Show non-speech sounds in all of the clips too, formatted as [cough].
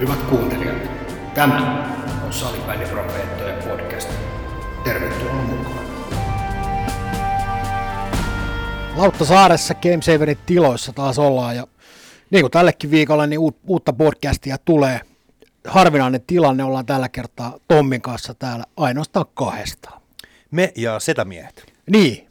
Hyvät kuuntelijat, tämä on Salibändiprofeettojen podcast. Tervetuloa mukaan. Lauttasaaressa Gamesaverin tiloissa taas ollaan ja niin kuin tällekin viikolla, niin uutta podcastia tulee. Harvinainen tilanne ollaan tällä kertaa Tommin kanssa täällä ainoastaan kahdestaan. Me ja setämiehet. Niin,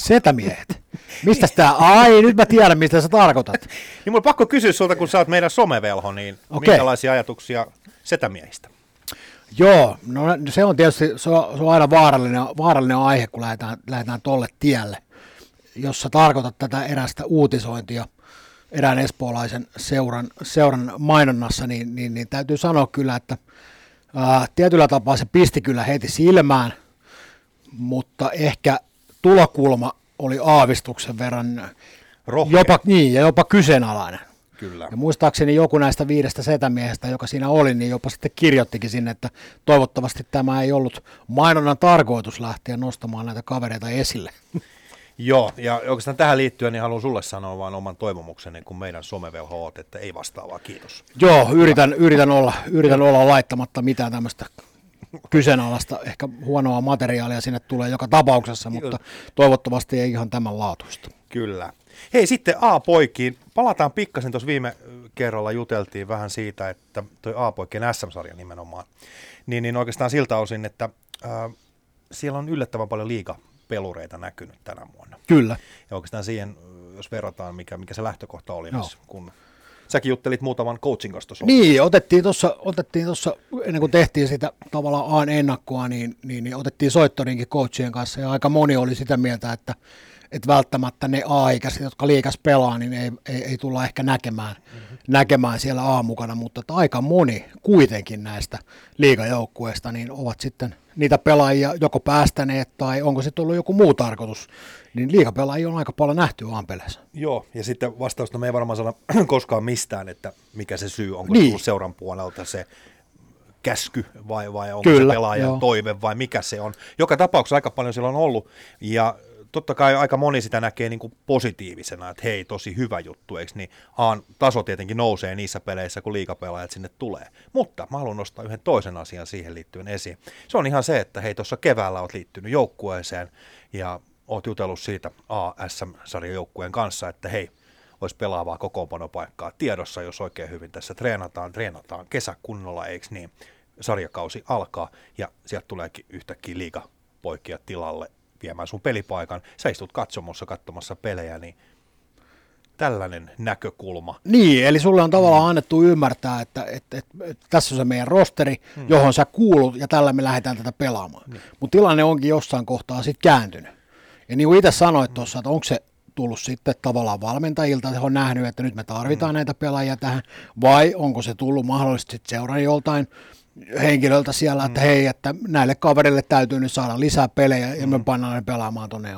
setämiehet. Mistä tämä? Ai, nyt mä tiedän, mistä sä tarkoitat. [laughs] niin mulla pakko kysyä sulta, kun sä oot meidän somevelho, niin okay. minkälaisia ajatuksia setämiehistä? Joo, no se on tietysti se on, se on aina vaarallinen, vaarallinen aihe, kun lähdetään, lähdetään tolle tielle. Jos sä tarkoitat tätä erästä uutisointia erään espoolaisen seuran, seuran mainonnassa, niin, niin, niin täytyy sanoa kyllä, että ää, tietyllä tapaa se pisti kyllä heti silmään, mutta ehkä tulokulma oli aavistuksen verran jopa, niin, ja jopa kyseenalainen. Kyllä. Ja muistaakseni joku näistä viidestä setämiehestä, joka siinä oli, niin jopa sitten kirjoittikin sinne, että toivottavasti tämä ei ollut mainonnan tarkoitus lähteä nostamaan näitä kavereita esille. Joo, ja oikeastaan tähän liittyen niin haluan sulle sanoa vain oman toivomukseni, kun meidän somevelho oot, että ei vastaavaa, kiitos. Joo, yritän, yritän, olla, yritän olla laittamatta mitään tämmöistä kyseenalaista, ehkä huonoa materiaalia sinne tulee joka tapauksessa, mutta toivottavasti ei ihan tämän laatuista. Kyllä. Hei sitten A-poikiin. Palataan pikkasen, tuossa viime kerralla juteltiin vähän siitä, että toi A-poikien SM-sarja nimenomaan, niin, niin oikeastaan siltä osin, että äh, siellä on yllättävän paljon liigapelureita näkynyt tänä vuonna. Kyllä. Ja oikeastaan siihen, jos verrataan, mikä, mikä se lähtökohta oli, no. kun säkin juttelit muutaman coachin kanssa tuossa. Niin, otettiin tuossa, otettiin tuossa, ennen kuin tehtiin sitä tavallaan aan ennakkoa, niin, niin, niin otettiin soittorinkin coachien kanssa, ja aika moni oli sitä mieltä, että, että välttämättä ne A-ikäiset, jotka liikas pelaa, niin ei, ei, ei tulla ehkä näkemään, mm-hmm. näkemään siellä A-mukana, mutta että aika moni kuitenkin näistä liigajoukkueista niin ovat sitten niitä pelaajia joko päästäneet tai onko se tullut joku muu tarkoitus, niin liikapelaajia on aika paljon nähty A-peleissä. Joo, ja sitten vastausta me ei varmaan saada [clears throat] koskaan mistään, että mikä se syy, onko niin. tullut seuran puolelta se käsky vai, vai onko Kyllä, se pelaajan joo. toive vai mikä se on. Joka tapauksessa aika paljon siellä on ollut, ja totta kai aika moni sitä näkee niin kuin positiivisena, että hei, tosi hyvä juttu, eikö niin? Aan taso tietenkin nousee niissä peleissä, kun liikapelaajat sinne tulee. Mutta mä haluan nostaa yhden toisen asian siihen liittyen esiin. Se on ihan se, että hei, tuossa keväällä oot liittynyt joukkueeseen ja oot jutellut siitä ASM-sarjan joukkueen kanssa, että hei, olisi pelaavaa kokoonpanopaikkaa tiedossa, jos oikein hyvin tässä treenataan, treenataan kesäkunnolla, eikö niin? Sarjakausi alkaa ja sieltä tuleekin yhtäkkiä liigapoikia tilalle viemään sun pelipaikan, sä istut katsomossa katsomassa pelejä, niin tällainen näkökulma. Niin, eli sulle on tavallaan annettu ymmärtää, että, että, että, että tässä on se meidän rosteri, hmm. johon sä kuulut, ja tällä me lähdetään tätä pelaamaan. Hmm. Mutta tilanne onkin jossain kohtaa sitten kääntynyt. Ja niin kuin itse sanoit tuossa, että onko se tullut sitten tavallaan valmentajilta, että he on nähnyt, että nyt me tarvitaan hmm. näitä pelaajia tähän, vai onko se tullut mahdollisesti seuran joltain henkilöltä siellä, että mm. hei, että näille kaverille täytyy nyt saada lisää pelejä ja mm. me pannaan ne pelaamaan tuonne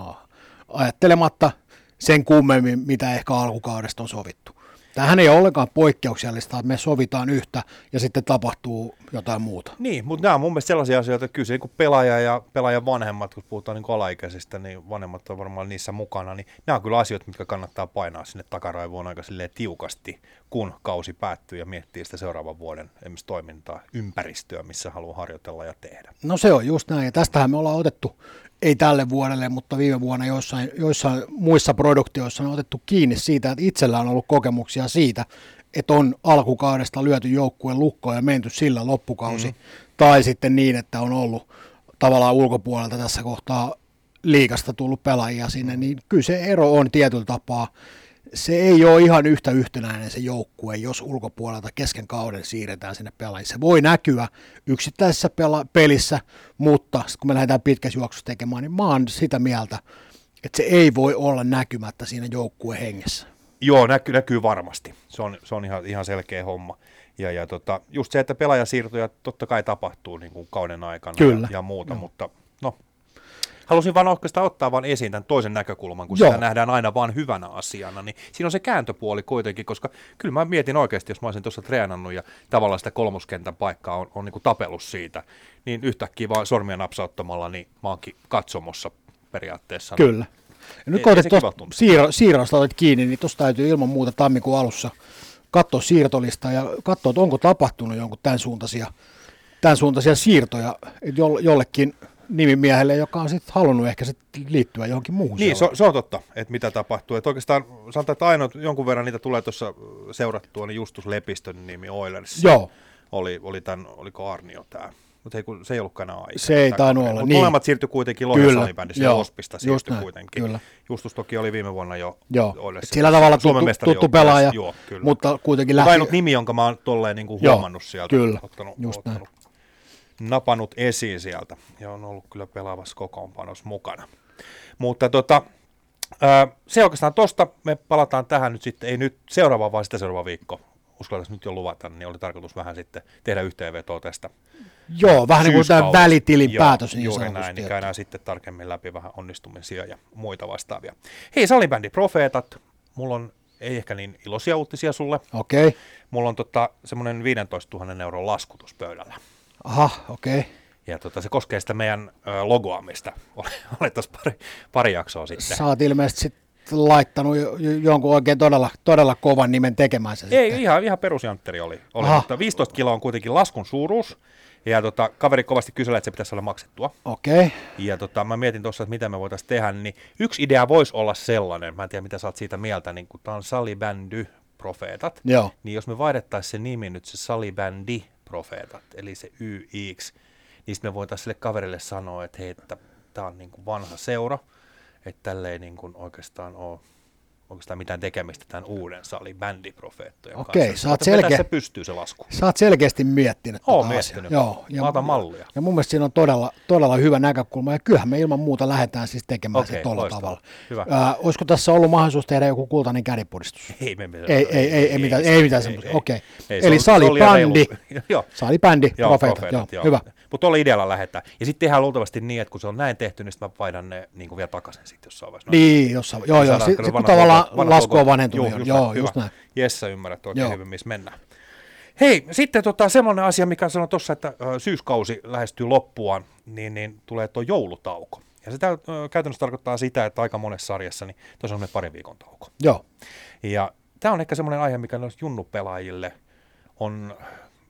ajattelematta sen kummemmin, mitä ehkä alkukaudesta on sovittu. Tähän ei ole ollenkaan poikkeuksellista, että me sovitaan yhtä ja sitten tapahtuu jotain muuta. Niin, mutta nämä on mun mielestä sellaisia asioita, että kyllä se niin pelaaja ja pelaajan vanhemmat, kun puhutaan niin alaikäisistä, niin vanhemmat on varmaan niissä mukana, niin nämä on kyllä asioita, mitkä kannattaa painaa sinne takaraivoon aika tiukasti, kun kausi päättyy ja miettii sitä seuraavan vuoden esimerkiksi toimintaa, ympäristöä, missä haluaa harjoitella ja tehdä. No se on just näin, ja tästähän me ollaan otettu ei tälle vuodelle, mutta viime vuonna joissain, joissain muissa produktioissa on otettu kiinni siitä, että itsellä on ollut kokemuksia siitä, että on alkukaudesta lyöty joukkueen lukkoon ja menty sillä loppukausi, mm-hmm. tai sitten niin, että on ollut tavallaan ulkopuolelta tässä kohtaa liikasta tullut pelaajia sinne, niin kyllä se ero on tietyllä tapaa se ei ole ihan yhtä yhtenäinen se joukkue, jos ulkopuolelta kesken kauden siirretään sinne pelaajille. Se voi näkyä yksittäisessä pela- pelissä, mutta kun me lähdetään pitkässä juoksussa tekemään, niin mä oon sitä mieltä, että se ei voi olla näkymättä siinä joukkueen hengessä. Joo, näkyy, näkyy varmasti. Se on, se on ihan, ihan selkeä homma. Ja, ja tota, just se, että pelaajasiirtoja totta kai tapahtuu niin kuin kauden aikana Kyllä. ja, ja muuta, no. mutta no, Halusin vaan oikeastaan ottaa vaan esiin tämän toisen näkökulman, kun Joo. sitä nähdään aina vain hyvänä asiana, niin siinä on se kääntöpuoli kuitenkin, koska kyllä mä mietin oikeasti, jos mä olisin tuossa treenannut ja tavallaan sitä kolmoskentän paikkaa on, on niin kuin tapellut siitä, niin yhtäkkiä vaan sormia napsauttamalla, niin mä oonkin katsomossa periaatteessa. Kyllä. Ja nyt kun otet tuosta siirro, siirrosta olet kiinni, niin tuosta täytyy ilman muuta tammikuun alussa katsoa siirtolista ja katsoa, että onko tapahtunut jonkun tämän suuntaisia, tämän suuntaisia siirtoja, että jollekin nimimiehelle, joka on sitten halunnut ehkä sit liittyä johonkin muuhun. Niin, se, se on totta, että mitä tapahtuu. Että oikeastaan sanotaan, että ainoa jonkun verran niitä tulee tuossa seurattua, niin Justus Lepistön nimi Oilers. Joo. Oli, oli tämän, oliko Arnio tämä? Mutta ei, se ei ollutkaan aika. Se ei tainnut olla. niin. molemmat siirtyi kuitenkin Lohjan salibändissä ja Ospista siirtyi kuitenkin. Kyllä. Justus toki oli viime vuonna jo Joo. Sillä tavalla tuttu, tuttu pelaaja, joo, kyllä. mutta kuitenkin lähti. Ainut nimi, jonka mä oon tolleen niin kuin huomannut sieltä. Kyllä, ottanut, just ottanut, napannut esiin sieltä ja on ollut kyllä pelaavassa kokoonpanossa mukana. Mutta tota, se oikeastaan tosta, me palataan tähän nyt sitten, ei nyt seuraava, vaan sitä seuraava viikko uskaltais nyt jo luvata, niin oli tarkoitus vähän sitten tehdä yhteenvetoa tästä Joo, vähän niin kuin tämä välitilin Joo, päätös niin juuri näin, niin käydään sitten tarkemmin läpi vähän onnistumisia ja muita vastaavia. Hei, salibändi Profeetat, mulla on ei ehkä niin iloisia uutisia sulle. Okei. Okay. Mulla on tota, semmoinen 15 000 euron laskutus pöydällä. Aha, okei. Okay. Ja tota, se koskee sitä meidän ö, logoa, mistä [laughs] olet tuossa pari, pari jaksoa sitten. Sä oot ilmeisesti sit laittanut jonkun oikein todella, todella kovan nimen tekemään se Ei, sitten. ihan, ihan perusjantteri oli. oli mutta 15 kiloa on kuitenkin laskun suuruus. Ja tota, kaveri kovasti kyseli, että se pitäisi olla maksettua. Okei. Okay. Ja tota, mä mietin tuossa, että mitä me voitaisiin tehdä, niin yksi idea voisi olla sellainen, mä en tiedä mitä sä oot siitä mieltä, niin kun tämä on salibändy profeetat, Joo. niin jos me vaihdettaisiin se nimi nyt se salibändi profeetat, eli se YX, niin me voitaisiin sille kaverille sanoa, että hei, tämä on niin kuin vanha seura, että tälle ei niin kuin oikeastaan ole oikeastaan mitään tekemistä tämän uuden salin bändiprofeettojen Okei, kanssa. Sä selkeä... se pystyy se lasku. Sä oot selkeästi miettinyt Oon tuota miettinyt. Joo, ja, Mä otan mallia. Ja mun mielestä siinä on todella, todella hyvä näkökulma, ja kyllähän me ilman muuta lähdetään siis tekemään Okei, se tuolla tavalla. Hyvä. Äh, olisiko tässä ollut mahdollisuus tehdä joku kultainen kädipudistus? Ei, me mitään. Ei, ei, ei, ei, mitään, ei, mitään semmoista. Okei. Eli salibändi, [laughs] salibändi, profeetat, joo, hyvä. Mutta tuolla idealla lähdetään. Ja sitten tehdään luultavasti niin, että kun se on näin tehty, niin sitten mä vaihdan ne niin kuin vielä takaisin sitten jossain vaiheessa. Niin, jossain, joo, joo. Sitten kun tavallaan lasku on vanhentunut. Joo, joo, just näin. Jes, sä ymmärrät oikein hyvin, missä mennään. Hei, sitten tota, semmoinen asia, mikä sanoi tuossa, että syyskausi lähestyy loppuaan, niin, niin tulee tuo joulutauko. Ja se tä, käytännössä tarkoittaa sitä, että aika monessa sarjassa niin tuossa on parin viikon tauko. Joo. Ja tämä on ehkä semmoinen aihe, mikä noissa junnupelaajille on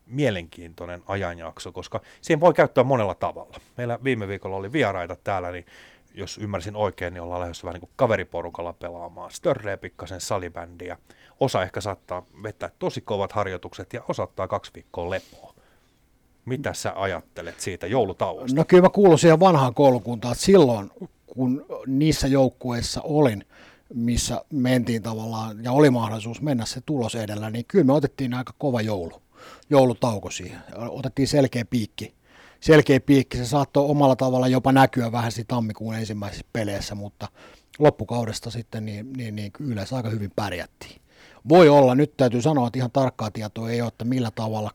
mielenkiintoinen ajanjakso, koska siihen voi käyttää monella tavalla. Meillä viime viikolla oli vieraita täällä, niin jos ymmärsin oikein, niin ollaan lähdössä vähän niin kuin kaveriporukalla pelaamaan störreä pikkasen salibändiä. Osa ehkä saattaa vetää tosi kovat harjoitukset ja osa ottaa kaksi viikkoa lepoa. Mitä sä ajattelet siitä joulutauosta? No kyllä mä kuulun siihen vanhaan koulukuntaan, että silloin kun niissä joukkueissa olin, missä mentiin tavallaan ja oli mahdollisuus mennä se tulos edellä, niin kyllä me otettiin aika kova joulu joulutauko siihen. Otettiin selkeä piikki. Selkeä piikki, se saattoi omalla tavalla jopa näkyä vähän siinä tammikuun ensimmäisissä peleissä, mutta loppukaudesta sitten niin, niin, niin yleensä aika hyvin pärjättiin. Voi olla, nyt täytyy sanoa, että ihan tarkkaa tietoa ei ole, että millä tavalla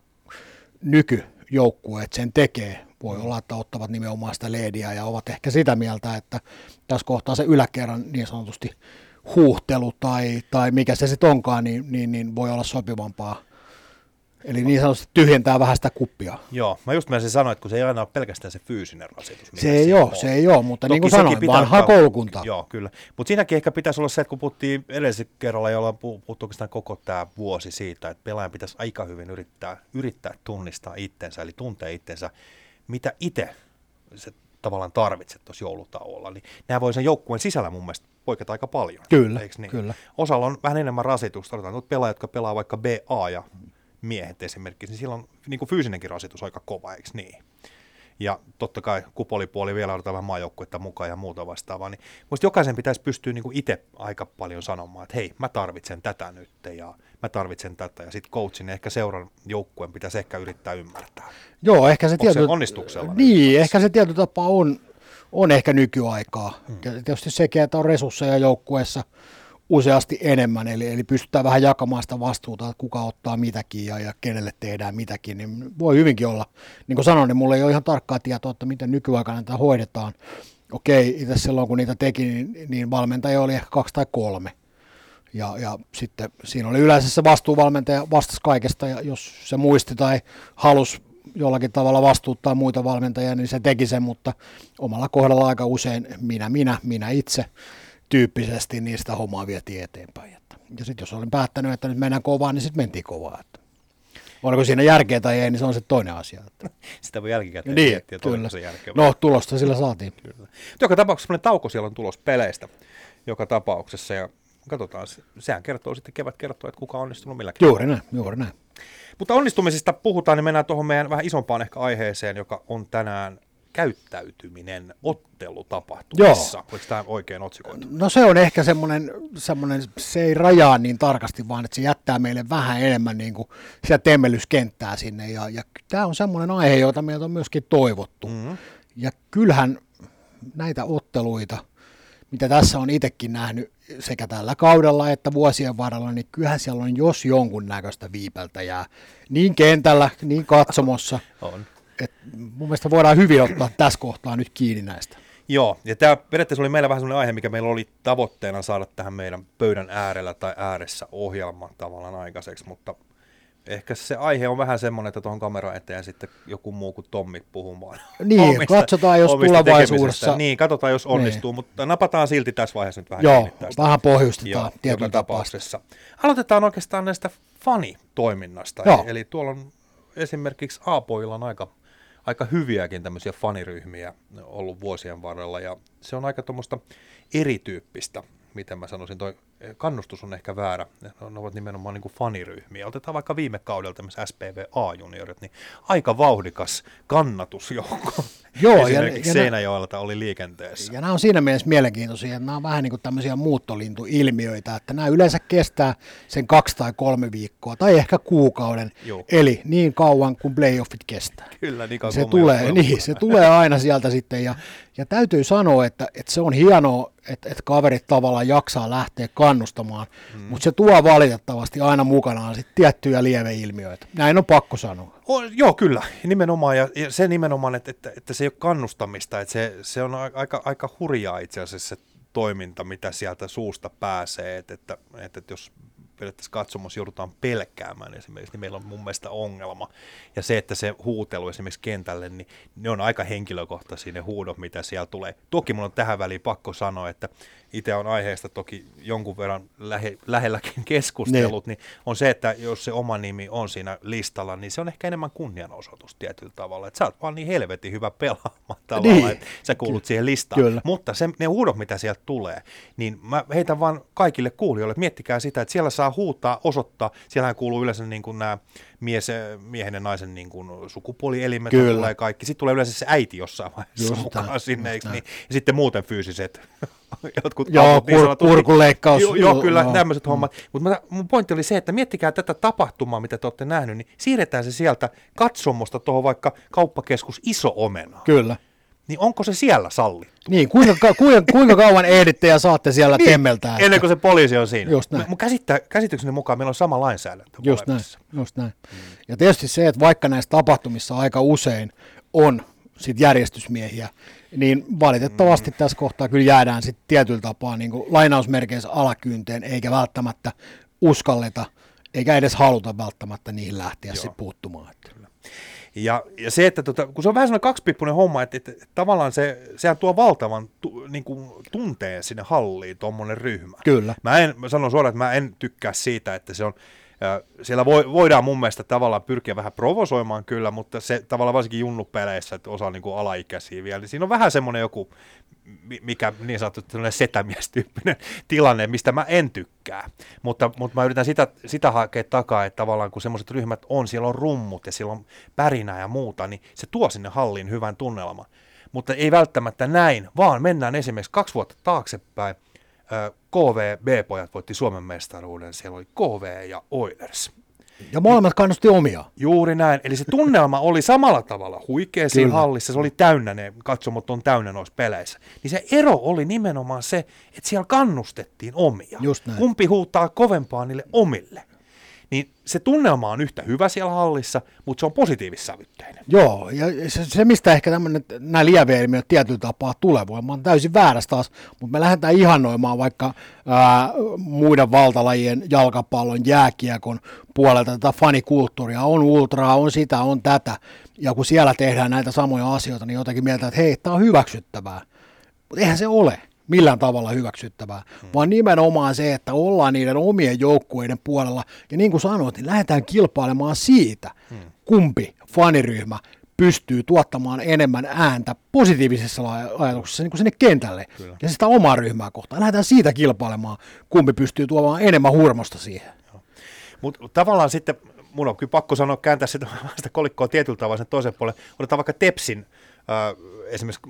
nykyjoukkueet sen tekee. Voi olla, että ottavat nimenomaan sitä leediä ja ovat ehkä sitä mieltä, että tässä kohtaa se yläkerran niin sanotusti huuhtelu tai, tai mikä se sitten onkaan, niin, niin, niin voi olla sopivampaa Eli niin sanotusti tyhjentää vähän sitä kuppia. Joo, mä just sen sanoin, että kun se ei aina ole pelkästään se fyysinen rasitus. Se ei ole, se ei ole, mutta Toki niin kuin sanoin, vanha koulukunta. Joo, kyllä. Mutta siinäkin ehkä pitäisi olla se, että kun puhuttiin edellisellä kerralla, jolla on puhuttu oikeastaan koko tämä vuosi siitä, että pelaajan pitäisi aika hyvin yrittää, yrittää tunnistaa itsensä, eli tuntea itsensä, mitä itse se tavallaan tarvitset tuossa joulutauolla. Niin nämä voi sen joukkueen sisällä mun mielestä poiketa aika paljon. Kyllä, niin? kyllä. Osalla on vähän enemmän rasitusta, otetaan pelaajat, jotka pelaa vaikka BA ja miehet esimerkiksi, niin silloin niin kuin fyysinenkin rasitus aika kova, eikö niin? Ja totta kai kupolipuoli vielä otetaan vähän maajoukkuetta mukaan ja muuta vastaavaa, niin musta jokaisen pitäisi pystyä niin itse aika paljon sanomaan, että hei, mä tarvitsen tätä nyt ja mä tarvitsen tätä, ja sitten coachin ehkä seuran joukkueen pitäisi ehkä yrittää ymmärtää. Joo, ehkä se tietty... onnistuksella? Niin, ehkä se tietty tapa on, on ehkä nykyaikaa. Hmm. Tietysti sekin, että on resursseja joukkueessa, useasti enemmän, eli, eli pystytään vähän jakamaan sitä vastuuta, että kuka ottaa mitäkin ja, ja kenelle tehdään mitäkin, niin voi hyvinkin olla. Niin kuin sanoin, niin mulla ei ole ihan tarkkaa tietoa, että miten nykyaikana tätä hoidetaan. Okei, itse silloin kun niitä teki, niin, niin valmentaja oli ehkä kaksi tai kolme. Ja, ja sitten siinä oli yleensä se vastuuvalmentaja vastasi kaikesta, ja jos se muisti tai halusi jollakin tavalla vastuuttaa muita valmentajia, niin se teki sen, mutta omalla kohdalla aika usein minä, minä, minä itse tyyppisesti niistä hommaa vietiin eteenpäin. Että Ja sitten jos olin päättänyt, että nyt mennään kovaa, niin sitten mentiin kovaa. Että. Oliko siinä järkeä tai ei, niin se on se toinen asia. Että. [laughs] Sitä voi jälkikäteen niin, miettiä, kyllä. se järkeä. No, tulosta sillä saatiin. Kyllä. Joka tapauksessa sellainen tauko siellä on tulos peleistä joka tapauksessa. Ja katsotaan, sehän kertoo sitten, kevät kertoo, että kuka on onnistunut milläkin. Juuri näin, juuri näin. Mutta onnistumisista puhutaan, niin mennään tuohon meidän vähän isompaan ehkä aiheeseen, joka on tänään käyttäytyminen ottelutapahtumissa. Oliko tämä oikein otsikoitu? No se on ehkä semmoinen, semmoinen, se ei rajaa niin tarkasti, vaan että se jättää meille vähän enemmän niin kuin sitä temmellyskenttää sinne. Ja, ja tämä on semmoinen aihe, jota meiltä on myöskin toivottu. Mm-hmm. Ja kyllähän näitä otteluita, mitä tässä on itsekin nähnyt sekä tällä kaudella että vuosien varrella, niin kyllähän siellä on jos jonkun näköistä viipeltäjää. Niin kentällä, niin katsomossa. on et mun mielestä voidaan hyvin ottaa tässä kohtaa nyt kiinni näistä. Joo, ja tämä periaatteessa oli meillä vähän sellainen aihe, mikä meillä oli tavoitteena saada tähän meidän pöydän äärellä tai ääressä ohjelma tavallaan aikaiseksi, mutta ehkä se aihe on vähän semmoinen, että tuohon kameran eteen sitten joku muu kuin Tommi puhumaan. Niin, omista, katsotaan jos tulevaisuudessa. Niin, katsotaan jos onnistuu, niin. mutta napataan silti tässä vaiheessa nyt vähän Joo, vähän pohjustetaan tietyllä tapauksessa. Aloitetaan oikeastaan näistä fanitoiminnasta, Joo. eli, eli tuolla on esimerkiksi Aapoilla on aika aika hyviäkin tämmöisiä faniryhmiä ollut vuosien varrella ja se on aika tuommoista erityyppistä, miten mä sanoisin, toi kannustus on ehkä väärä, ne ovat nimenomaan niin kuin faniryhmiä. Otetaan vaikka viime kaudelta myös SPV A-juniorit, niin aika vauhdikas kannatusjoukko. [laughs] Joo, Esimerkiksi ja, Seinäjoelta oli liikenteessä. Ja nämä on siinä mielessä mielenkiintoisia, että nämä on vähän niin kuin tämmöisiä muuttolintuilmiöitä, että nämä yleensä kestää sen kaksi tai kolme viikkoa, tai ehkä kuukauden, Joo. eli niin kauan kuin playoffit kestää. Kyllä, niin kauan se tulee, niin, se tulee aina sieltä sitten, ja, ja täytyy sanoa, että, että se on hienoa, että, että kaverit tavallaan jaksaa lähteä kannustamaan, mm. mutta se tuo valitettavasti aina mukanaan sit tiettyjä lieveilmiöitä. Näin on pakko sanoa. O, joo, kyllä, nimenomaan, ja, ja se nimenomaan, että, että, että se ei ole kannustamista, että se, se on aika, aika hurjaa itse asiassa se toiminta, mitä sieltä suusta pääsee, että, että, että, että jos periaatteessa katsomus joudutaan pelkäämään esimerkiksi, niin meillä on mun mielestä ongelma. Ja se, että se huutelu esimerkiksi kentälle, niin ne on aika henkilökohtaisia ne huudot, mitä siellä tulee. Toki mun on tähän väliin pakko sanoa, että itse on aiheesta toki jonkun verran lähe, lähelläkin keskustellut, ne. niin on se, että jos se oma nimi on siinä listalla, niin se on ehkä enemmän kunnianosoitus tietyllä tavalla. Että sä oot vaan niin helvetin hyvä pelaamaan tavalla, niin. että sä kuulut Kyllä. siihen listaan. Kyllä. Mutta se, ne huudot, mitä sieltä tulee, niin mä heitän vaan kaikille kuulijoille, että miettikää sitä, että siellä saa huutaa, osoittaa. Siellähän kuuluu yleensä niin kuin nämä mies, miehen ja naisen niin kuin sukupuolielimet Kyllä. tulee kaikki. Sitten tulee yleensä se äiti jossain vaiheessa Just mukaan tämän, sinne, eikö niin? Ja sitten muuten fyysiset [laughs] jotkut Joo, aavut, niin kur, kurkuleikkaus. Joo, joo kyllä, no. tämmöiset mm. hommat. Mutta mun pointti oli se, että miettikää tätä tapahtumaa, mitä te olette nähnyt, niin siirretään se sieltä katsomosta tuohon vaikka kauppakeskus Iso Omena. Kyllä niin onko se siellä sallittu? Niin, kuinka, kuinka, kuinka kauan ehditte ja saatte siellä niin, temmeltää? Että... Ennen kuin se poliisi on siinä. Just näin. Mun käsitykseni mukaan meillä on sama lainsäädäntö. Just näin, just näin. Hmm. Ja tietysti se, että vaikka näissä tapahtumissa aika usein on sit järjestysmiehiä, niin valitettavasti hmm. tässä kohtaa kyllä jäädään sitten tietyllä tapaa niin kuin lainausmerkeissä alakynteen, eikä välttämättä uskalleta, eikä edes haluta välttämättä niihin lähteä sitten puuttumaan. Kyllä. Ja, ja se, että tota, kun se on vähän sellainen kaksipippunen homma, että, että, että tavallaan se, sehän tuo valtavan tu, niin kuin, tunteen sinne halliin, tuommoinen ryhmä. Kyllä. Mä en, mä sanon suoraan, että mä en tykkää siitä, että se on, siellä voi, voidaan mun mielestä tavallaan pyrkiä vähän provosoimaan kyllä, mutta se tavallaan varsinkin junnupeleissä, että osa on niin kuin alaikäisiä vielä, niin siinä on vähän semmoinen joku, mikä niin sanottu setämies-tyyppinen tilanne, mistä mä en tykkää. Mutta, mutta mä yritän sitä, sitä hakea takaa, että tavallaan kun semmoiset ryhmät on, siellä on rummut ja siellä on pärinää ja muuta, niin se tuo sinne halliin hyvän tunnelman. Mutta ei välttämättä näin, vaan mennään esimerkiksi kaksi vuotta taaksepäin. KV B-pojat voitti Suomen mestaruuden, siellä oli KV ja Oilers. Ja molemmat kannusti omia. Juuri näin. Eli se tunnelma oli samalla tavalla huikea siinä hallissa. Se oli täynnä, ne katsomot on täynnä noissa peleissä. Niin se ero oli nimenomaan se, että siellä kannustettiin omia. Just näin. Kumpi huutaa kovempaa niille omille niin se tunnelma on yhtä hyvä siellä hallissa, mutta se on positiivissävytteinen. Joo, ja se, se mistä ehkä tämmöinen, nämä lieveilmiöt tietyllä tapaa tulee voimaan, täysin väärästä taas, mutta me lähdetään ihannoimaan vaikka ää, muiden valtalajien jalkapallon, jääkiekon puolelta. Tätä fanikulttuuria, on ultraa, on sitä, on tätä, ja kun siellä tehdään näitä samoja asioita, niin jotenkin mieltä, että hei, tämä on hyväksyttävää, mutta eihän se ole millään tavalla hyväksyttävää, hmm. vaan nimenomaan se, että ollaan niiden omien joukkueiden puolella, ja niin kuin sanoit, niin lähdetään kilpailemaan siitä, hmm. kumpi faniryhmä pystyy tuottamaan enemmän ääntä positiivisessa ajatuksessa niin kuin sinne kentälle Kyllä. ja sitä omaa ryhmää kohtaan. Lähdetään siitä kilpailemaan, kumpi pystyy tuomaan enemmän hurmosta siihen. Mutta tavallaan sitten mun on kyllä pakko sanoa, kääntää sitä, [laughs] sitä kolikkoa tietyllä tavalla sen toisen puolen. Otetaan vaikka Tepsin äh, esimerkiksi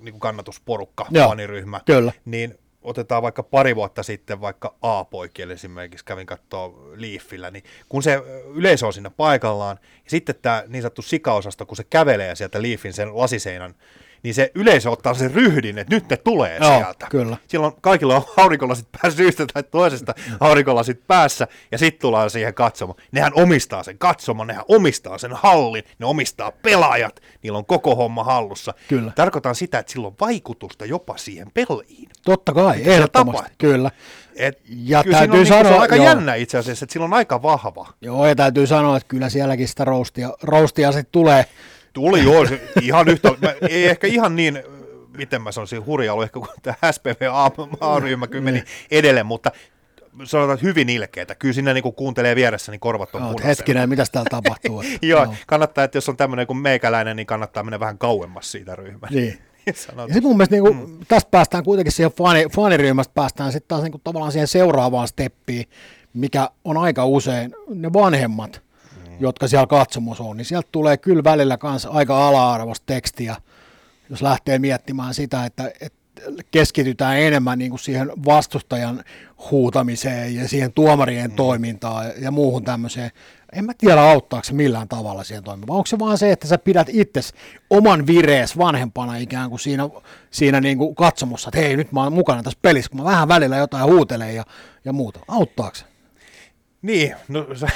niin kuin kannatusporukka, Joo, faniryhmä, kyllä. niin otetaan vaikka pari vuotta sitten vaikka A-poikille esimerkiksi, kävin katsoa Leafillä, niin kun se yleisö on siinä paikallaan, ja sitten tämä niin sanottu sikaosasto, kun se kävelee sieltä Leafin sen lasiseinän niin se yleisö ottaa sen ryhdin, että nyt ne tulee Joo, sieltä. Kyllä. Silloin kaikilla on aurinkolasit päässä syystä tai toisesta aurinkolasit päässä, ja sitten tullaan siihen katsomaan. Nehän omistaa sen katsomaan, nehän omistaa sen hallin, ne omistaa pelaajat, niillä on koko homma hallussa. Kyllä. Tarkoitan sitä, että sillä on vaikutusta jopa siihen peliin. Totta kai, ehdottomasti, kyllä. Et ja kyllä täytyy on, sanoa, niin, se on aika joo. jännä itse asiassa, että sillä on aika vahva. Joo, ja täytyy sanoa, että kyllä sielläkin sitä roustia, roustia sitten tulee Tuli joo, se ihan yhtä, mä, ei ehkä ihan niin, miten mä sanoisin, hurja ollut ehkä kun tämä SPV A-ryhmä kyllä meni edelleen, mutta sanotaan, että hyvin ilkeitä. Kyllä sinne niin kuuntelee vieressä, niin korvat on no, Hetkinen, mitä täällä tapahtuu? [laughs] joo, no. kannattaa, että jos on tämmöinen kuin meikäläinen, niin kannattaa mennä vähän kauemmas siitä ryhmästä. Niin. [laughs] ja sitten mun mielestä niin kuin, mm. tästä päästään kuitenkin siihen fani, faniryhmästä, päästään sitten taas niin kuin, tavallaan siihen seuraavaan steppiin, mikä on aika usein ne vanhemmat, jotka siellä katsomus on, niin sieltä tulee kyllä välillä myös aika ala-arvoista tekstiä, jos lähtee miettimään sitä, että, että keskitytään enemmän niin kuin siihen vastustajan huutamiseen ja siihen tuomarien mm. toimintaan ja muuhun tämmöiseen. En mä tiedä, auttaako se millään tavalla siihen toimimaan. Onko se vaan se, että sä pidät itse oman virees vanhempana ikään kuin siinä, siinä niin kuin katsomussa, että hei, nyt mä oon mukana tässä pelissä, kun mä vähän välillä jotain huutelen ja, ja muuta. Auttaako se? Niin, no [laughs] se,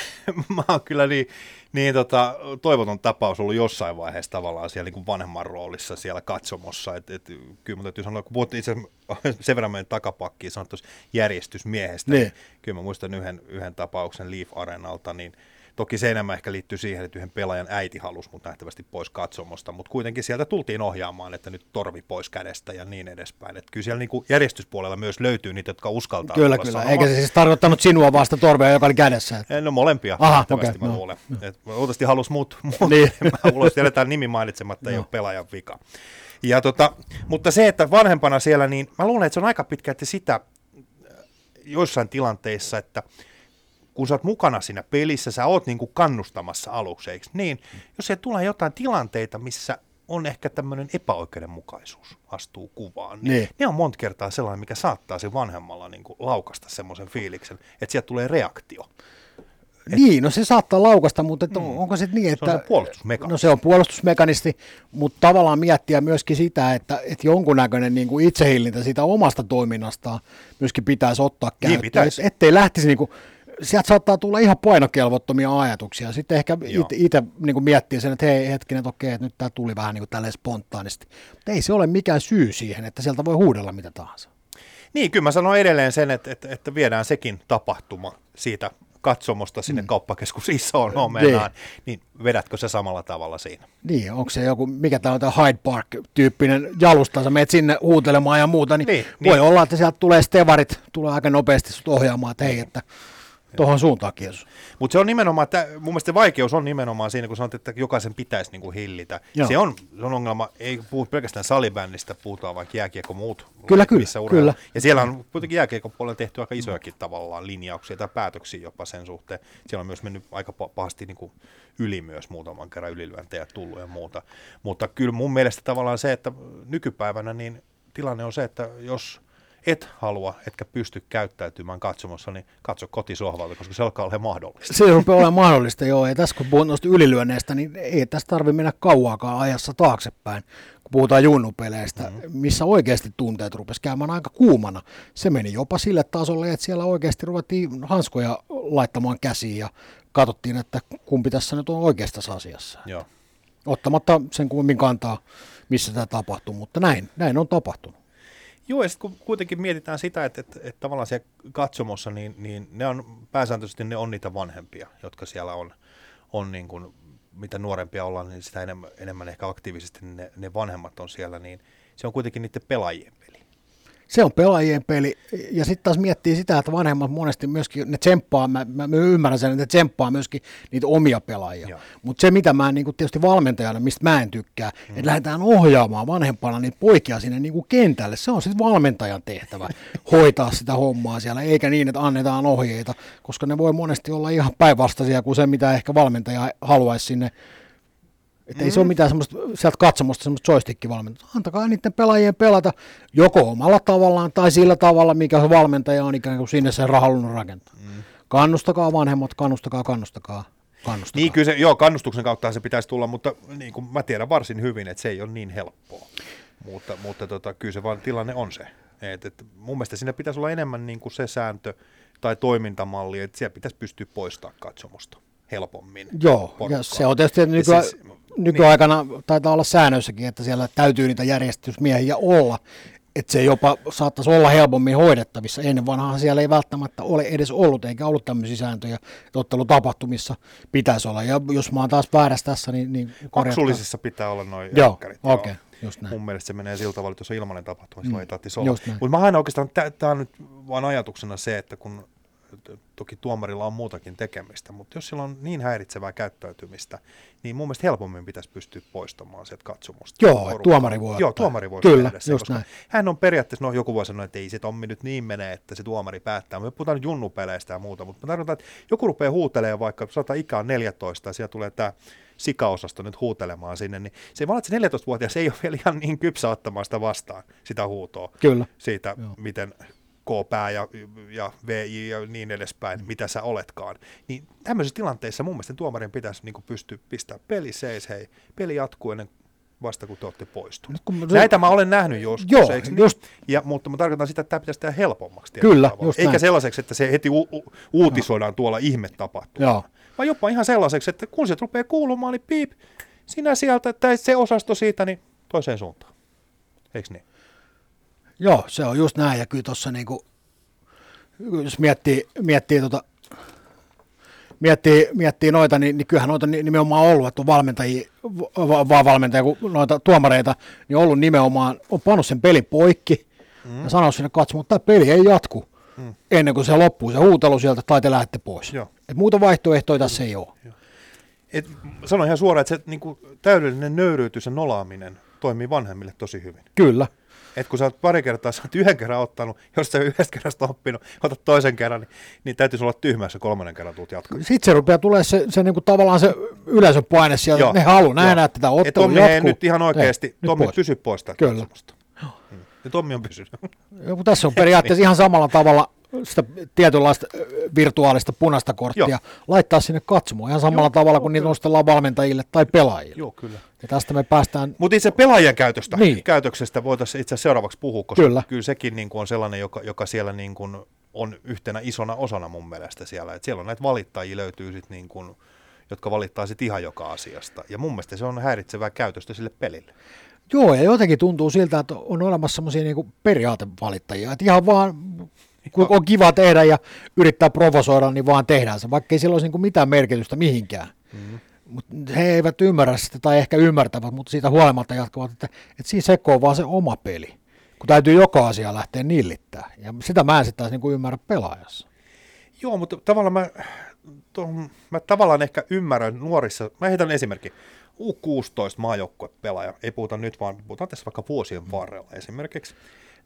mä oon kyllä niin, niin tota, toivoton tapaus ollut jossain vaiheessa tavallaan siellä niin kuin vanhemman roolissa siellä katsomossa. Et, et, kyllä mun täytyy sanoa, kun puhuttiin itse [laughs] sen verran meidän takapakkiin sanottu järjestysmiehestä, niin. niin kyllä mä muistan yhden, yhden tapauksen Leaf Arenalta, niin – Toki se enemmän ehkä liittyy siihen, että yhden pelaajan äiti halusi mut nähtävästi pois katsomosta, mutta kuitenkin sieltä tultiin ohjaamaan, että nyt torvi pois kädestä ja niin edespäin. Että kyllä siellä niin kuin järjestyspuolella myös löytyy niitä, jotka uskaltaa. Kyllä, kyllä. Sanomaan. Eikä se siis tarkoittanut sinua vasta torvea, joka oli kädessä. Että... No molempia, Aha, okay, mä no. luulen. No. Et, luultavasti halusi muut, muut niin. [laughs] ulos, jätetään nimi mainitsematta, ei no. ole pelaajan vika. Ja tota, mutta se, että vanhempana siellä, niin mä luulen, että se on aika pitkälti sitä joissain tilanteissa, että – kun sä oot mukana siinä pelissä, sä oot niin kuin kannustamassa aluksi, eikö niin? Jos se tulee jotain tilanteita, missä on ehkä tämmöinen epäoikeudenmukaisuus astuu kuvaan, niin, niin ne on monta kertaa sellainen, mikä saattaa sen vanhemmalla niin kuin laukasta semmoisen fiiliksen, että sieltä tulee reaktio. Et, niin, no se saattaa laukasta, mutta että mm, onko se niin, että... Se on se puolustusmekanisti. No se on puolustusmekanisti, mutta tavallaan miettiä myöskin sitä, että, että jonkunnäköinen niin kuin itsehillintä siitä omasta toiminnastaan myöskin pitäisi ottaa niin käyttöön. Niin pitäisi. Et, ettei lähtisi niin kuin, sieltä saattaa tulla ihan painokelvottomia ajatuksia. Sitten ehkä itse niin miettii sen, että hei hetkinen, että okei, että nyt tämä tuli vähän niin kuin spontaanisti. Mutta ei se ole mikään syy siihen, että sieltä voi huudella mitä tahansa. Niin, kyllä mä sanon edelleen sen, että, että, että viedään sekin tapahtuma siitä katsomosta sinne mm. kauppakeskus isoon omenaan, niin. niin vedätkö se samalla tavalla siinä? Niin, onko se joku, mikä tämä on tämä Hyde Park-tyyppinen jalusta, sä menet sinne huutelemaan ja muuta, niin, niin voi niin. olla, että sieltä tulee stevarit, tulee aika nopeasti sut ohjaamaan, että hei, että tuohon suuntaan kiitos. Mutta se on nimenomaan, että mun mielestä vaikeus on nimenomaan siinä, kun sanot, että jokaisen pitäisi niinku hillitä. Se on, se on ongelma, ei puhu pelkästään salibändistä, puhutaan vaikka jääkiekko muut. Kyllä, kyllä, kyllä. Ja siellä on kuitenkin jääkiekon puolella tehty aika isojakin tavallaan linjauksia tai päätöksiä jopa sen suhteen. Siellä on myös mennyt aika pahasti niinku yli myös muutaman kerran ylilyöntejä tullut ja muuta. Mutta kyllä mun mielestä tavallaan se, että nykypäivänä niin tilanne on se, että jos – et halua, etkä pysty käyttäytymään katsomossa, niin katso kotisohvalta, koska se alkaa olla mahdollista. Se rupeaa olemaan mahdollista, joo. Ja tässä kun puhun noista ylilyönneistä, niin ei tässä tarvitse mennä kauaakaan ajassa taaksepäin, kun puhutaan junnupeleistä, mm-hmm. missä oikeasti tunteet rupesi käymään aika kuumana. Se meni jopa sille tasolle, että siellä oikeasti ruvettiin hanskoja laittamaan käsiin ja katsottiin, että kumpi tässä nyt on oikeassa asiassa. Joo. Ottamatta sen kummin kantaa, missä tämä tapahtuu, mutta näin, näin on tapahtunut. Joo, ja sitten kun kuitenkin mietitään sitä, että, että, että tavallaan siellä katsomossa, niin, niin ne on pääsääntöisesti ne on niitä vanhempia, jotka siellä on, on niin kuin, mitä nuorempia ollaan, niin sitä enemmän, enemmän ehkä aktiivisesti ne, ne vanhemmat on siellä, niin se on kuitenkin niiden pelaajien peli. Se on pelaajien peli. Ja sitten taas miettii sitä, että vanhemmat monesti myöskin, ne tsemppaa, mä, mä, mä ymmärrän sen, että ne tsemppaa myöskin niitä omia pelaajia. Mutta se, mitä mä niin tietysti valmentajana, mistä mä en tykkää, mm. että lähdetään ohjaamaan vanhempana niitä poikia sinne niin kentälle. Se on sitten valmentajan tehtävä [laughs] hoitaa sitä hommaa siellä, eikä niin, että annetaan ohjeita, koska ne voi monesti olla ihan päinvastaisia kuin se, mitä ehkä valmentaja haluaisi sinne että mm. ei se ole mitään semmoista, sieltä katsomusta semmoista joystick-valmentaa. Antakaa niiden pelaajien pelata joko omalla tavallaan tai sillä tavalla, mikä se valmentaja on ikään kuin sinne sen rahallun rakentaa. Mm. Kannustakaa vanhemmat, kannustakaa, kannustakaa. Kannustakaa. Niin kyllä se, joo, kannustuksen kautta se pitäisi tulla, mutta niin kuin mä tiedän varsin hyvin, että se ei ole niin helppoa. Mutta, mutta tota, kyllä se vaan tilanne on se. Et, et mun mielestä siinä pitäisi olla enemmän niin kuin se sääntö tai toimintamalli, että siellä pitäisi pystyä poistamaan katsomusta helpommin. Joo, porukkaan. ja se on tietysti nykyään, siis, nykyaikana niin. taitaa olla säännöissäkin, että siellä täytyy niitä järjestysmiehiä olla, että se jopa saattaisi olla helpommin hoidettavissa. Ennen vanhaan siellä ei välttämättä ole edes ollut, eikä ollut tämmöisiä sääntöjä, että ottelutapahtumissa pitäisi olla. Ja jos mä oon taas väärässä tässä, niin, niin Maksullisissa pitää olla noin joo, okei. Okay. Just näin. Mun mielestä se menee sillä tavalla, että jos on ilmainen tapahtuma, silloin mm. ei tarvitsisi olla. Mutta mä aina oikeastaan, tämä on nyt vain ajatuksena se, että kun toki tuomarilla on muutakin tekemistä, mutta jos sillä on niin häiritsevää käyttäytymistä, niin mun mielestä helpommin pitäisi pystyä poistamaan sieltä katsomusta. Joo, porukka. tuomari voi Joo, tuomari voi Kyllä, tehdä sen, just näin. hän on periaatteessa, no joku voi sanoa, että ei se Tommi nyt niin mene, että se tuomari päättää. Me puhutaan nyt junnupeleistä ja muuta, mutta mä tarkoitan, että joku rupeaa huutelemaan vaikka, sanotaan ikä on 14 ja siellä tulee tämä sikaosasto nyt huutelemaan sinne, niin se vaan, että se 14-vuotias ei ole vielä ihan niin kypsä ottamaan sitä vastaan, sitä huutoa. Kyllä. Siitä, Joo. miten K-pää ja, ja VJ ja niin edespäin, mitä sä oletkaan. Niin tämmöisissä tilanteissa mun mielestä tuomarin pitäisi niin pystyä pistämään peli seis, hei, peli jatkuu ennen vasta kun te olette poistuneet. Kun, Näitä mä olen nähnyt joskus, joo, eikö just, niin? ja, mutta mä tarkoitan sitä, että tämä pitäisi tehdä helpommaksi. Kyllä, just Eikä näin. sellaiseksi, että se heti u- u- uutisoidaan no. tuolla ihme tapahtuu. Vaan jopa ihan sellaiseksi, että kun se rupeaa kuulumaan, niin piip, sinä sieltä, tai se osasto siitä, niin toiseen suuntaan. Eikö niin? Joo, se on just näin. Ja kyllä tuossa niinku, jos miettii, miettii, tota, miettii, miettii noita, niin, niin kyllähän noita nimenomaan ollut, että on valmentajia, vaan valmentajia kuin noita tuomareita, niin ollut nimenomaan, on pannut sen pelin poikki mm. ja sanonut sinne katsomaan, että tämä peli ei jatku mm. ennen kuin se loppuu, se huutelu sieltä, tai te lähdette pois. Joo. Et muuta vaihtoehtoja tässä ei ole. Joo. Et, sanon ihan suoraan, että se niin kuin, täydellinen nöyryytys ja nolaaminen toimii vanhemmille tosi hyvin. Kyllä. Et kun sä oot pari kertaa, sä oot yhden kerran ottanut, jos sä yhdestä kerrasta oppinut, otat toisen kerran, niin, niin täytyisi olla tyhmässä kolmannen kerran tuut jatkaa. Sitten se rupeaa tulee se, se niinku tavallaan se yleisön paine siellä, Joo. ne haluaa nähdä tätä ottelua Tommi, jatkuu. nyt ihan oikeasti, Ei, Tommi, pois. pysy pois tästä Kyllä. Ja Tommi on pysynyt. Joku tässä on periaatteessa ihan samalla tavalla sitä tietynlaista virtuaalista punaista korttia Joo. laittaa sinne katsomaan ihan samalla Joo, tavalla kuin niitä nostellaan valmentajille tai pelaajille. Joo, kyllä. Ja tästä me päästään... Mutta itse pelaajien käytöstä, niin. käytöksestä voitaisiin itse seuraavaksi puhua, koska kyllä, kyllä sekin niin kuin on sellainen, joka, joka siellä niin kuin on yhtenä isona osana mun mielestä siellä. Et siellä on näitä valittajia löytyy sit niin kuin, jotka valittaa sit ihan joka asiasta. Ja mun mielestä se on häiritsevää käytöstä sille pelille. Joo, ja jotenkin tuntuu siltä, että on olemassa semmoisia niin periaatevalittajia, että ihan vaan kun on kiva tehdä ja yrittää provosoida, niin vaan tehdään se, vaikka ei sillä olisi niin mitään merkitystä mihinkään. Mm-hmm. Mut he eivät ymmärrä sitä tai ehkä ymmärtävät, mutta siitä huolimatta jatkavat, että, että siinä sekoo vaan se oma peli, kun täytyy joka asia lähteä nillittää. Ja sitä mä en sitten taas niin ymmärrä pelaajassa. Joo, mutta tavallaan mä, tuohon, mä tavallaan ehkä ymmärrän nuorissa, mä heitän esimerkki, U16 maajoukkuepelaaja, ei puhuta nyt vaan, puhutaan tässä vaikka vuosien varrella esimerkiksi,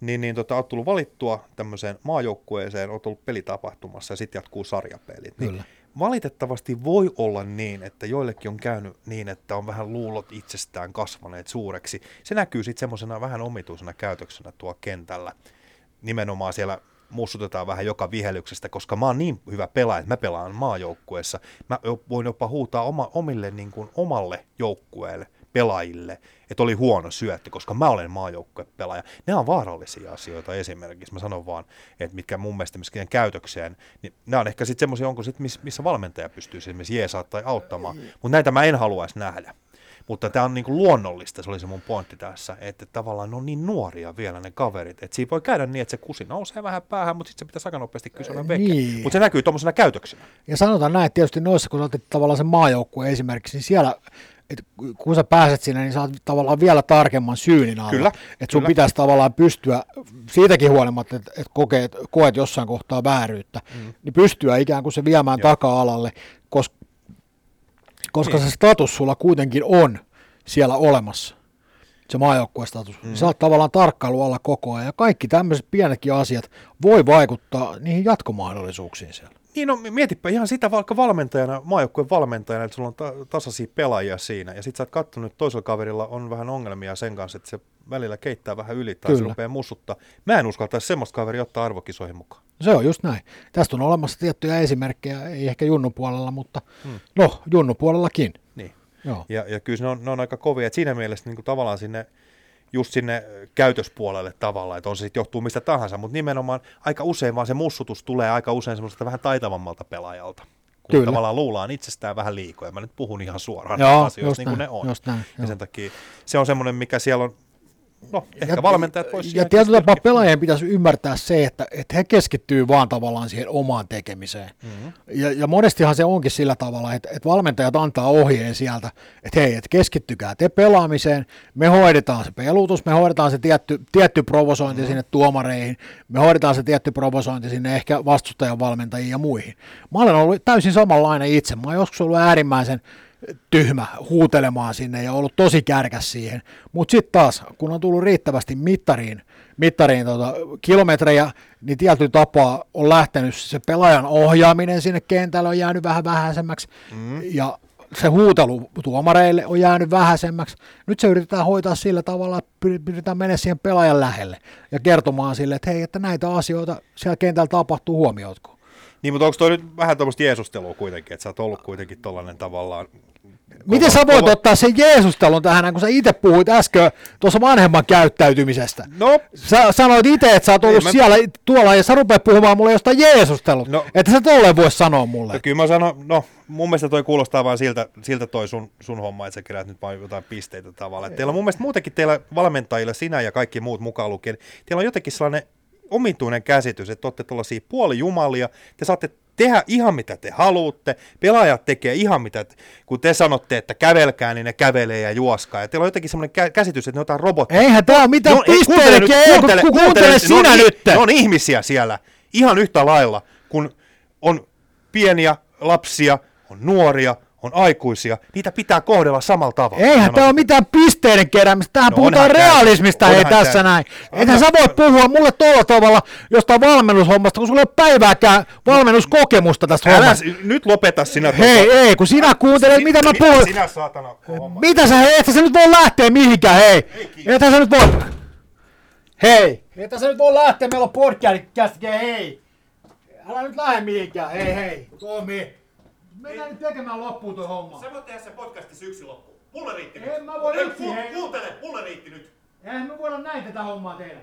niin, niin tota, olet tullut valittua tämmöiseen maajoukkueeseen, olet ollut pelitapahtumassa ja sitten jatkuu sarjapelit. Niin Kyllä. valitettavasti voi olla niin, että joillekin on käynyt niin, että on vähän luulot itsestään kasvaneet suureksi. Se näkyy sitten semmoisena vähän omituisena käytöksenä tuo kentällä. Nimenomaan siellä mussutetaan vähän joka vihelyksestä, koska mä oon niin hyvä pelaaja, että mä pelaan maajoukkueessa. Mä voin jopa huutaa oma, omille niin kuin, omalle joukkueelle pelaajille, että oli huono syötti, koska mä olen maajoukkuepelaaja. Ne on vaarallisia asioita esimerkiksi. Mä sanon vaan, että mitkä mun mielestä myöskin käytökseen, niin nämä on ehkä sitten semmoisia, onko sit, missä valmentaja pystyy esimerkiksi jeesaa tai auttamaan, mutta näitä mä en haluaisi nähdä. Mutta tämä on niin kuin luonnollista, se oli se mun pointti tässä, että tavallaan ne on niin nuoria vielä ne kaverit, että siinä voi käydä niin, että se kusi nousee vähän päähän, mutta sitten se pitäisi aika nopeasti kysyä veke. Niin. Mutta se näkyy tuommoisena käytöksenä. Ja sanotaan näin, että tietysti noissa, kun otit tavallaan sen maajoukkueen esimerkiksi, niin siellä että kun sä pääset sinne, niin saat tavallaan vielä tarkemman syynin alla. Kyllä, että sun kyllä. pitäisi tavallaan pystyä, siitäkin huolimatta, että, että kokeet, koet jossain kohtaa vääryyttä, mm. niin pystyä ikään kuin se viemään Joo. taka-alalle, koska, koska niin. se status sulla kuitenkin on siellä olemassa se maajoukkuestatus. Mm. Sä oot tavallaan tarkkailu alla koko ajan ja kaikki tämmöiset pienetkin asiat voi vaikuttaa niihin jatkomahdollisuuksiin siellä. Niin no mietipä ihan sitä vaikka valmentajana, maajoukkueen valmentajana, että sulla on ta- tasaisia pelaajia siinä ja sit sä oot kattonut, että toisella kaverilla on vähän ongelmia sen kanssa, että se välillä keittää vähän yli tai Kyllä. se rupeaa mussuttaa. Mä en uskaltaisi semmoista kaveria ottaa arvokisoihin mukaan. Se on just näin. Tästä on olemassa tiettyjä esimerkkejä, ei ehkä Junnu puolella, mutta hmm. no Junnu puolellakin. Niin. Joo. Ja, ja kyllä ne on, ne on aika kovia, että siinä mielessä niin kuin tavallaan sinne just sinne käytöspuolelle tavalla, että on se sitten johtuu mistä tahansa, mutta nimenomaan aika usein vaan se mussutus tulee aika usein semmoiselta vähän taitavammalta pelaajalta. Kun Kyllä. tavallaan luullaan itsestään vähän liikoja. Mä nyt puhun ihan suoraan Joo, asioista niin kuin näin, ne on. Näin, ja sen takia se on semmoinen, mikä siellä on No, ehkä ja, valmentajat voisi Ja tietyllä tapaa pelaajien pitäisi ymmärtää se, että, että he keskittyy vaan tavallaan siihen omaan tekemiseen. Mm-hmm. Ja, ja monestihan se onkin sillä tavalla, että, että valmentajat antaa ohjeen sieltä, että hei, että keskittykää te pelaamiseen, me hoidetaan se pelutus, me hoidetaan se tietty, tietty provosointi mm-hmm. sinne tuomareihin, me hoidetaan se tietty provosointi sinne ehkä vastustajan valmentajiin ja muihin. Mä olen ollut täysin samanlainen itse, mä oon joskus ollut äärimmäisen tyhmä huutelemaan sinne ja ollut tosi kärkäs siihen. Mutta sitten taas, kun on tullut riittävästi mittariin, mittariin tota, kilometrejä, niin tietyllä tapaa on lähtenyt se pelaajan ohjaaminen sinne kentälle on jäänyt vähän vähäisemmäksi mm. ja se huutelu tuomareille on jäänyt vähäisemmäksi. Nyt se yritetään hoitaa sillä tavalla, että pyritään mennä siihen pelaajan lähelle ja kertomaan sille, että hei, että näitä asioita siellä kentällä tapahtuu, huomioitko? Niin, mutta onko toi nyt vähän tämmöistä Jeesustelua kuitenkin, että sä oot ollut kuitenkin tollainen tavallaan Miten sä voit kova... ottaa sen Jeesustelun tähän, kun sä itse puhuit äsken tuossa vanhemman käyttäytymisestä? No. Sä sanoit itse, että sä oot ollut mä... siellä tuolla ja sä rupeat puhumaan mulle jostain Jeesustelut. No. Että sä tolleen voi sanoa mulle. No, kyllä mä sanon, no mun mielestä toi kuulostaa vaan siltä, siltä toi sun, sun homma, että sä keräät nyt vain jotain pisteitä tavallaan. Teillä on mun mielestä muutenkin teillä valmentajilla, sinä ja kaikki muut mukaan lukien, teillä on jotenkin sellainen omituinen käsitys, että olette tuollaisia puolijumalia, te saatte tehdä ihan mitä te haluatte, pelaajat tekee ihan mitä, kun te sanotte, että kävelkää, niin ne kävelee ja juoskaa. Ja teillä on jotenkin semmoinen käsitys, että ne on jotain robotteja. Eihän tämä ole mitään no, kuuntele, kuuntele, kuuntele, kuuntele sinä no, nyt. Ne on ihmisiä siellä, ihan yhtä lailla, kun on pieniä lapsia, on nuoria, on aikuisia, niitä pitää kohdella samalla tavalla. Eihän tämä ole mitään pisteiden keräämistä, tähän no puhutaan realismista ei tässä näin. Eihän sä voi puhua mulle tuolla tavalla jostain valmennushommasta, kun sulla ei ole päivääkään valmennuskokemusta tästä Älä, hommasta. nyt lopeta sinä. Hei, tuota. ei, kun sinä kuuntelet, mitä mä puhun. Sinä saatana homma. Mitä sä, et sä nyt voi lähteä mihinkään, hei. Ethän sä nyt voi. Hei, ethän sä nyt voi lähteä, meillä on podcast, hei. Älä nyt lähde mihinkään, hei hei. Tomi. Mennään nyt tekemään loppuun tuo homma. Sä voit tehdä sen podcastin syksy loppuun. Mulle riitti en nyt. En mä voi yksin. Kuuntele, mulle riitti nyt. Eihän me voida näin tätä hommaa tehdä.